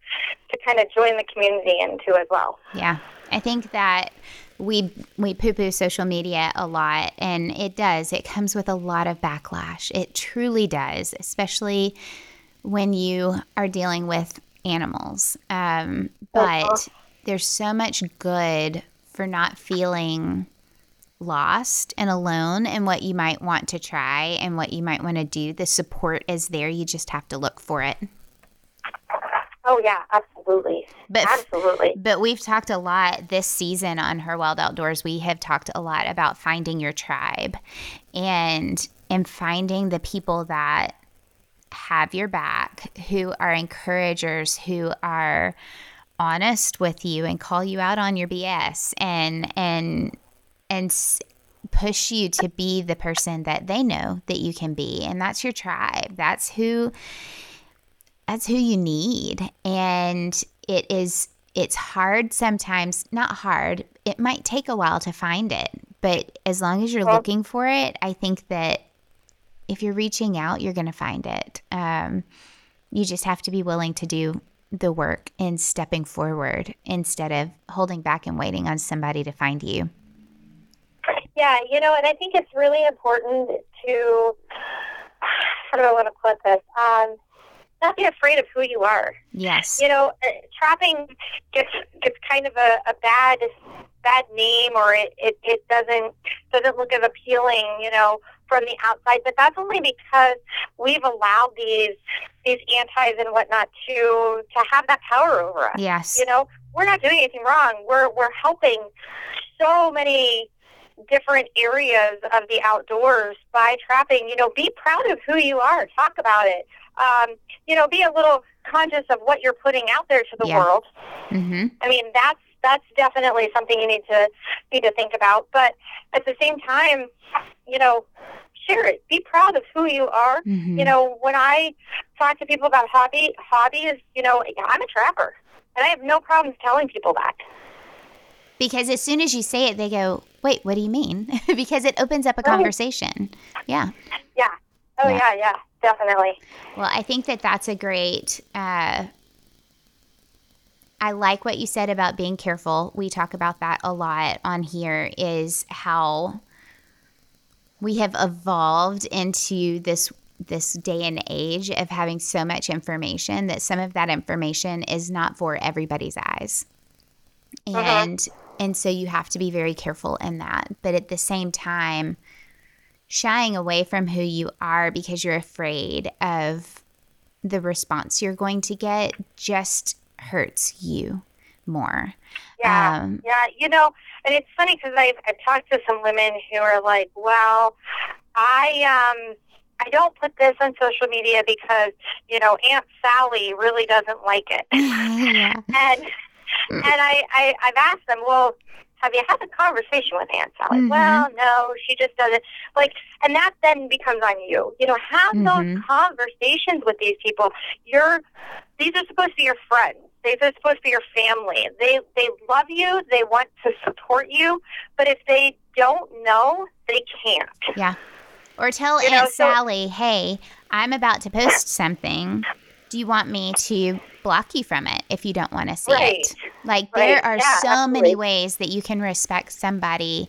to kind of join the community into as well. Yeah. I think that we we poo-poo social media a lot and it does. It comes with a lot of backlash. It truly does, especially when you are dealing with animals. Um, but Uh-huh. there's so much good for not feeling lost and alone and what you might want to try and what you might want to do. The support is there. You just have to look for it. Oh yeah, absolutely, But absolutely. But we've talked a lot this season on Her Wild Outdoors. We have talked a lot about finding your tribe and and finding the people that have your back, who are encouragers, who are honest with you and call you out on your BS and and and s- push you to be the person that they know that you can be. And that's your tribe. That's who that's who you need and it is it's hard sometimes not hard it might take a while to find it but as long as you're looking for it i think that if you're reaching out you're going to find it um, you just have to be willing to do the work and stepping forward instead of holding back and waiting on somebody to find you Yeah, you know, and I think it's really important to how do I want to put this? Um, not be afraid of who you are. yes You know, uh, trapping gets gets kind of a, a bad bad name, or it, it it doesn't doesn't look as appealing. You know, from the outside, but that's only because we've allowed these these antis and whatnot to to have that power over us yes you know we're not doing anything wrong we're we're helping so many different areas of the outdoors by trapping you know be proud of who you are talk about it um, you know be a little conscious of what you're putting out there to the Yeah. world mm-hmm. i mean that's that's definitely something you need to need to think about but at the same time you know share it be proud of who you are Mm-hmm. you know, when I talk to people about hobby, hobby is, you know, I'm a trapper. And I have no problems telling people that. Because as soon as you say it they go wait what do you mean <laughs> because it opens up a Right. conversation yeah Yeah. Oh, Yeah. yeah, yeah, definitely. Well, I think that that's a great. Uh, I like what you said about being careful. We talk about that a lot on here. Is how we have evolved into this this day and age of having so much information that some of that information is not for everybody's eyes, and and so you have to be very careful in that. But at the same time shying away from who you are because you're afraid of the response you're going to get just hurts you more. Yeah. Um, yeah. You know, and it's funny because I've, I've talked to some women who are like, well, I, um, I don't put this on social media because, you know, Aunt Sally really doesn't like it. <laughs> yeah. <laughs> and and I, I I've asked them, well, have you had a conversation with Aunt Sally? Mhm. Well, no, she just doesn't like, and that then becomes on you. You know, have Mhm. those conversations with these people. You're these are supposed to be your friends. They, they're supposed to be your family. They they love you. They want to support you. But if they don't know, they can't. Yeah. Or tell You Aunt know, so- Sally, hey, I'm about to post something. Do you want me to block you from it if you don't want to see Right. it? Like, Right. there are Yeah, so absolutely. many ways that you can respect somebody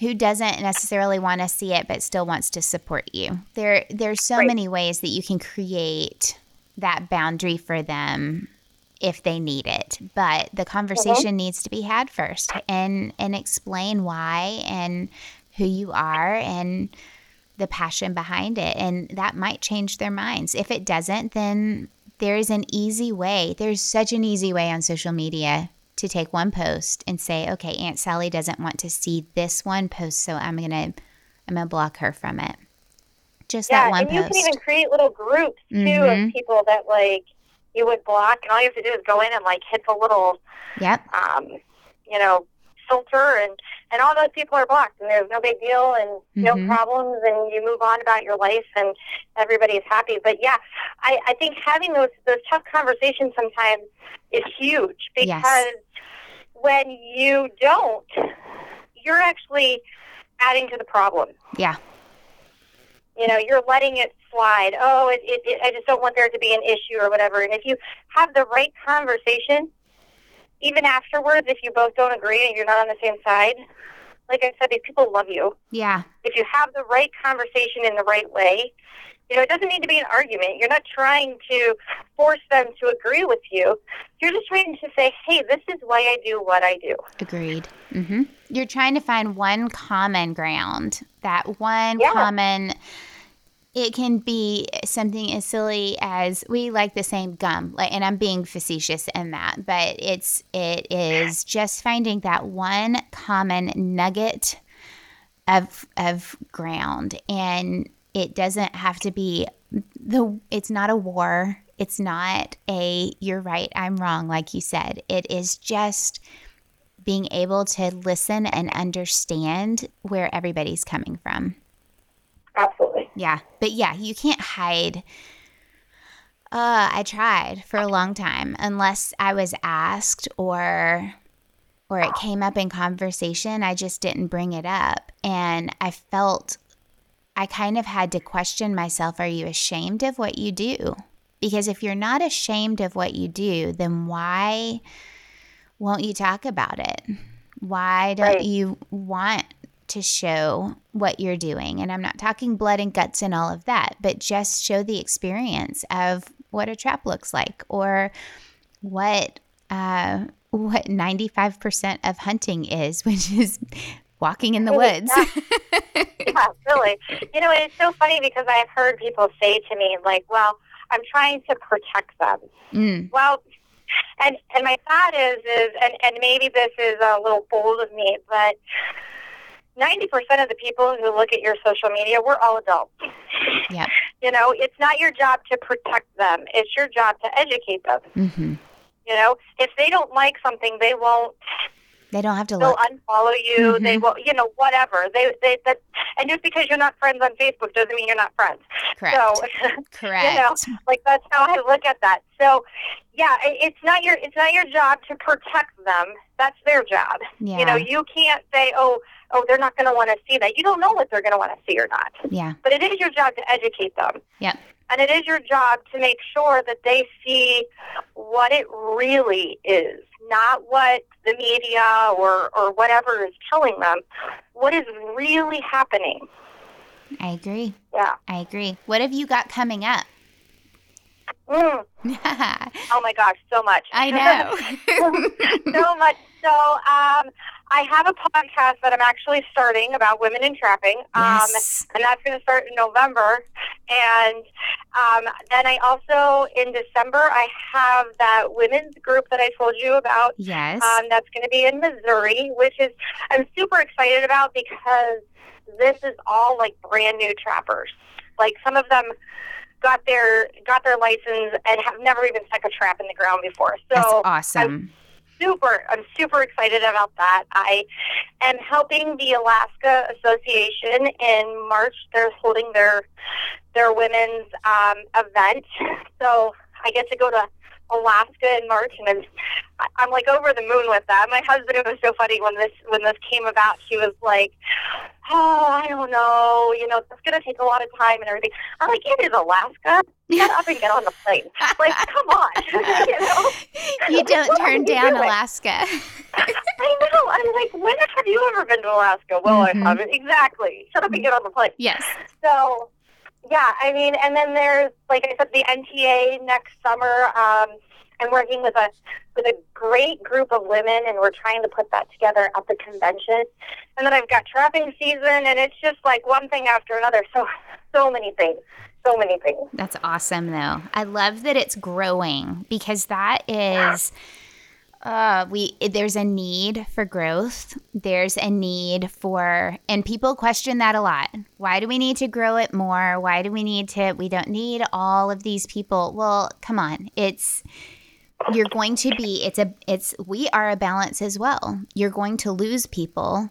who doesn't necessarily want to see it but still wants to support you. There there's so Right. many ways that you can create that boundary for them if they need it. But the mm-hmm. conversation needs to be had first and and explain why and who you are and the passion behind it and that might change their minds. If it doesn't, then there is an easy way. There's such an easy way on social media to take one post and say, "Okay, Aunt Sally doesn't want to see this one post, so I'm going to I'm going to block her from it." Just Yeah, that one and you post. can even create little groups too Mhm. of people that like you would block, and all you have to do is go in and like hit the little, yep. um, you know, filter, and and all those people are blocked, and there's no big deal, and no Mhm. problems, and you move on about your life, and everybody's happy. But yeah, I I think having those those tough conversations sometimes is huge because Yes. when you don't, you're actually adding to the problem. Yeah. you know you're letting it slide oh it, it, it, i just don't want there to be an issue or whatever and if you have the right conversation even afterwards if you both don't agree and you're not on the same side like i said these people love you Yeah. if you have the right conversation in the right way you know it doesn't need to be an argument you're not trying to force them to agree with you you're just trying to say hey this is why i do what i do Agreed. hmm You're trying to find one common ground. That one Yeah. common. It can be something as silly as we like the same gum, like, and I'm being facetious in that, but it's it is just finding that one common nugget of of ground, and it doesn't have to be the. It's not a war. It's not a you're right, I'm wrong, like you said. It is just being able to listen and understand where everybody's coming from. Absolutely Yeah. But yeah, you can't hide. Uh, I tried for a long time unless I was asked or or it came up in conversation, I just didn't bring it up and I felt I kind of had to question myself, are you ashamed of what you do? Because if you're not ashamed of what you do, then why won't you talk about it? Why don't Right. you want to show what you're doing? And I'm not talking blood and guts and all of that, but just show the experience of what a trap looks like or what uh, what 95% of hunting is, <laughs> which is walking in the Holy woods. <laughs> yeah, really. You know, it's so funny because I've heard people say to me, like, well, I'm trying to protect them. mm, Well, and and my thought is is and and maybe this is a little bold of me, but ninety percent of the people who look at your social media, we're all adults. <laughs> Yep. You know, it's not your job to protect them; it's your job to educate them. hmm You know, if they don't like something, they won't. They don't have to They'll look. unfollow you. They Mhm. will, you know, whatever. They, they, that, and just because you're not friends on Facebook doesn't mean you're not friends. Correct. So, <laughs> Correct. You know, like that's how I look at that. So, yeah, i- it's not your it's not your job to protect them. That's their job. yeah. You know, you can't say, "Oh, oh, they're not going to want to see that." You don't know what they're going to want to see or not. yeah. But it is your job to educate them. Yep. And it is your job to make sure that they see what it really is, not what the media or or whatever is telling them. What is really happening? I agree. Yeah. I agree. What have you got coming up? Mm. <laughs> Oh my gosh, so much. I <laughs> know. so much. So, um, I have a podcast that I'm actually starting about women in trapping. Um, yes. and that's going to start in November. And um, then I also, in December, I have that women's group that I told you about. Yes. Um, that's going to be in Missouri, which is I'm super excited about because this is all like brand new trappers. Like some of them got their got their license and have never even stuck a trap in the ground before. So That's awesome. Super I'm super excited about that. I am helping the Alaska Association in March. They're holding their their women's um, event. <laughs> So I get to go to Alaska in March, and I'm I'm like over the moon with that. My husband, it was so funny when this when this came about. He was like, "Oh, I don't know, you know, it's going to take a lot of time and everything." I'm like, "It is Alaska. Get up and get on the plane. Like, come on, <laughs> you know." You don't turn you down doing? Alaska. I know. I'm like, when have you ever been to Alaska? Well, Mhm. I haven't. Exactly. Shut up and get on the plane. yes. So, yeah, I mean, and then there's, like I said, the NTA next summer. Um, I'm working with a with a great group of women, and we're trying to put that together at the convention. And then I've got trapping season, and it's just like one thing after another. So, so many things, so many things. That's awesome, though. I love that it's growing because that is. Uh, we there's a need for growth. There's a need for, and people question that a lot. Why do we need to grow it more? Why do we need to? We don't need all of these people. Well, come on, it's you're going to be. It's a. It's we are a balance as well. You're going to lose people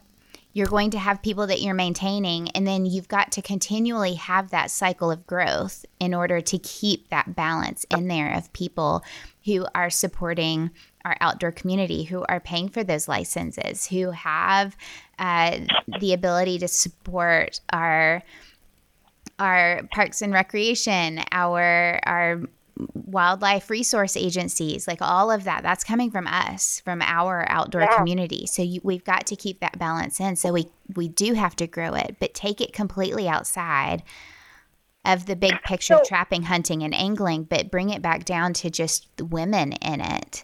you're going to have people that you're maintaining and then you've got to continually have that cycle of growth in order to keep that balance in there of people who are supporting our outdoor community who are paying for those licenses who have uh, the ability to support our our parks and recreation our our wildlife resource agencies like all of that that's coming from us from our outdoor Yeah. community. So you, we've got to keep that balance in. So we we do have to grow it but take it completely outside of the big picture So- trapping hunting and angling but bring it back down to just women in it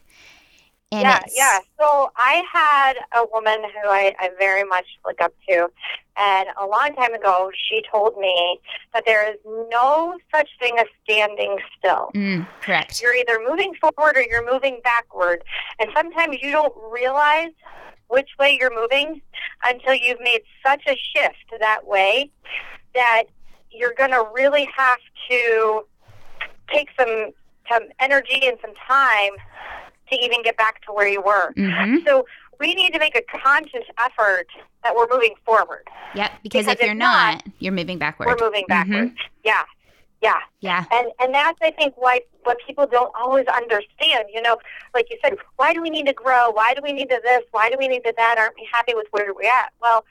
and yeah, it's- yeah. So I had a woman who I, I very much look up to, and a long time ago, she told me that there is no such thing as standing still. mm, correct You're either moving forward or you're moving backward, and sometimes you don't realize which way you're moving until you've made such a shift that way that you're going to really have to take some some energy and some time to even get back to where you were. hmm So we need to make a conscious effort that we're moving forward. yep because, Because if you're not, not, you're moving backward We're moving backwards. Yeah. Yeah. yeah And and that's I think why what people don't always understand. You know, like you said, why do we need to grow? Why do we need to this? Why do we need to that? Aren't we happy with where we're at? Well,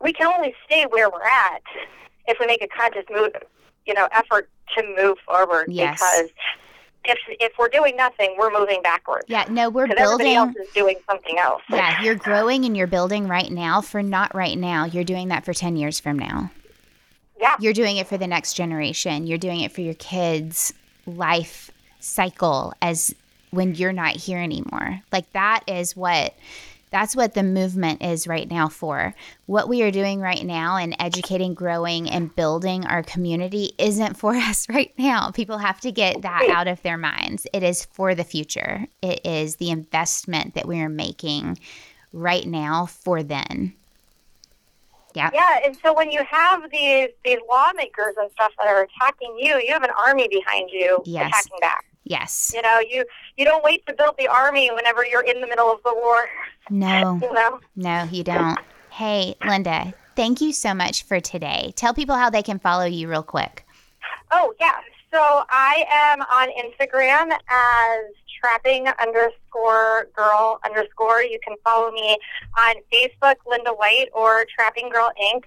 we can only stay where we're at if we make a conscious move, you know, effort to move forward. Yes. Because if if we're doing nothing, we're moving backwards. yeah no we're Because everybody else is doing something else. Yeah, <laughs> you're growing and you're building right now for not right now. You're doing that for 10 years from now. Yeah. You're doing it for the next generation. You're doing it for your kids' life cycle as when you're not here anymore. Like that is what that's what the movement is right now for. What we are doing right now and educating, growing and building our community isn't for <laughs> us right now. People have to get that out of their minds. It is for the future. It is the investment that we are making right now for then. Yeah. Yeah, and so when you have these these lawmakers and stuff that are attacking you, you have an army behind you Yes. attacking back. Yes. You know, you you don't wait to build the army whenever you're in the middle of the war. No. <laughs> You know. No, you don't. Hey, Linda, thank you so much for today. Tell people how they can follow you real quick. Oh yeah. So I am on Instagram as trapping underscore girl underscore. You can follow me on Facebook, Linda White, or Trapping Girl Inc.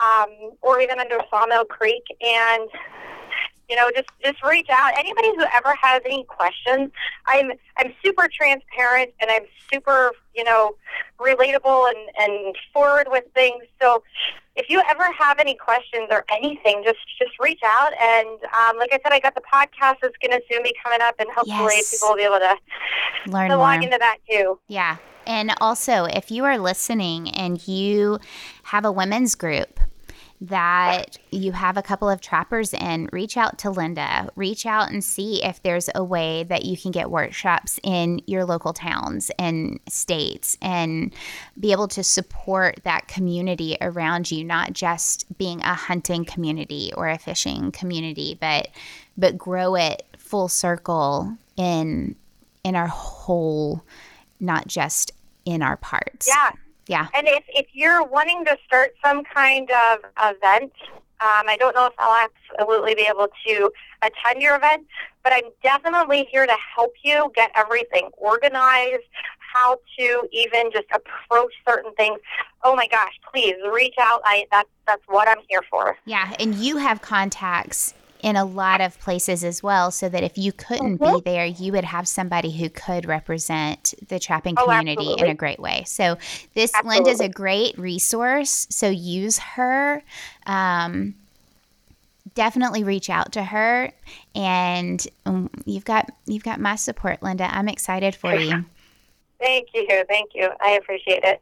Um, or even under Sawmill Creek. And you know, just just reach out. Anybody who ever has any questions, I'm I'm super transparent and I'm super you know relatable and and forward with things. So if you ever have any questions or anything, just just reach out. And um, like I said, I got the podcast that's going to soon be coming up, and hopefully Yes. people will be able to, Learn to more. log into that too. Yeah. And also, if you are listening and you have a women's group that you have a couple of trappers in, reach out to Linda. Reach out and see if there's a way that you can get workshops in your local towns and states and be able to support that community around you, not just being a hunting community or a fishing community, but but grow it full circle in in our whole not just in our parts. Yeah. Yeah. And if, if you're wanting to start some kind of event Um, I don't know if I'll absolutely be able to attend your event, but I'm definitely here to help you get everything organized, how to even just approach certain things. Oh my gosh, please reach out. I that's that's what I'm here for. Yeah, and you have contacts in a lot of places as well, so that if you couldn't mm-hmm. be there, you would have somebody who could represent the trapping oh, community in a great way. So this absolutely. Linda's a great resource. So use her. Um, definitely reach out to her, and um, you've got you've got my support, Linda. I'm excited for you. <laughs> Thank you, thank you. I appreciate it.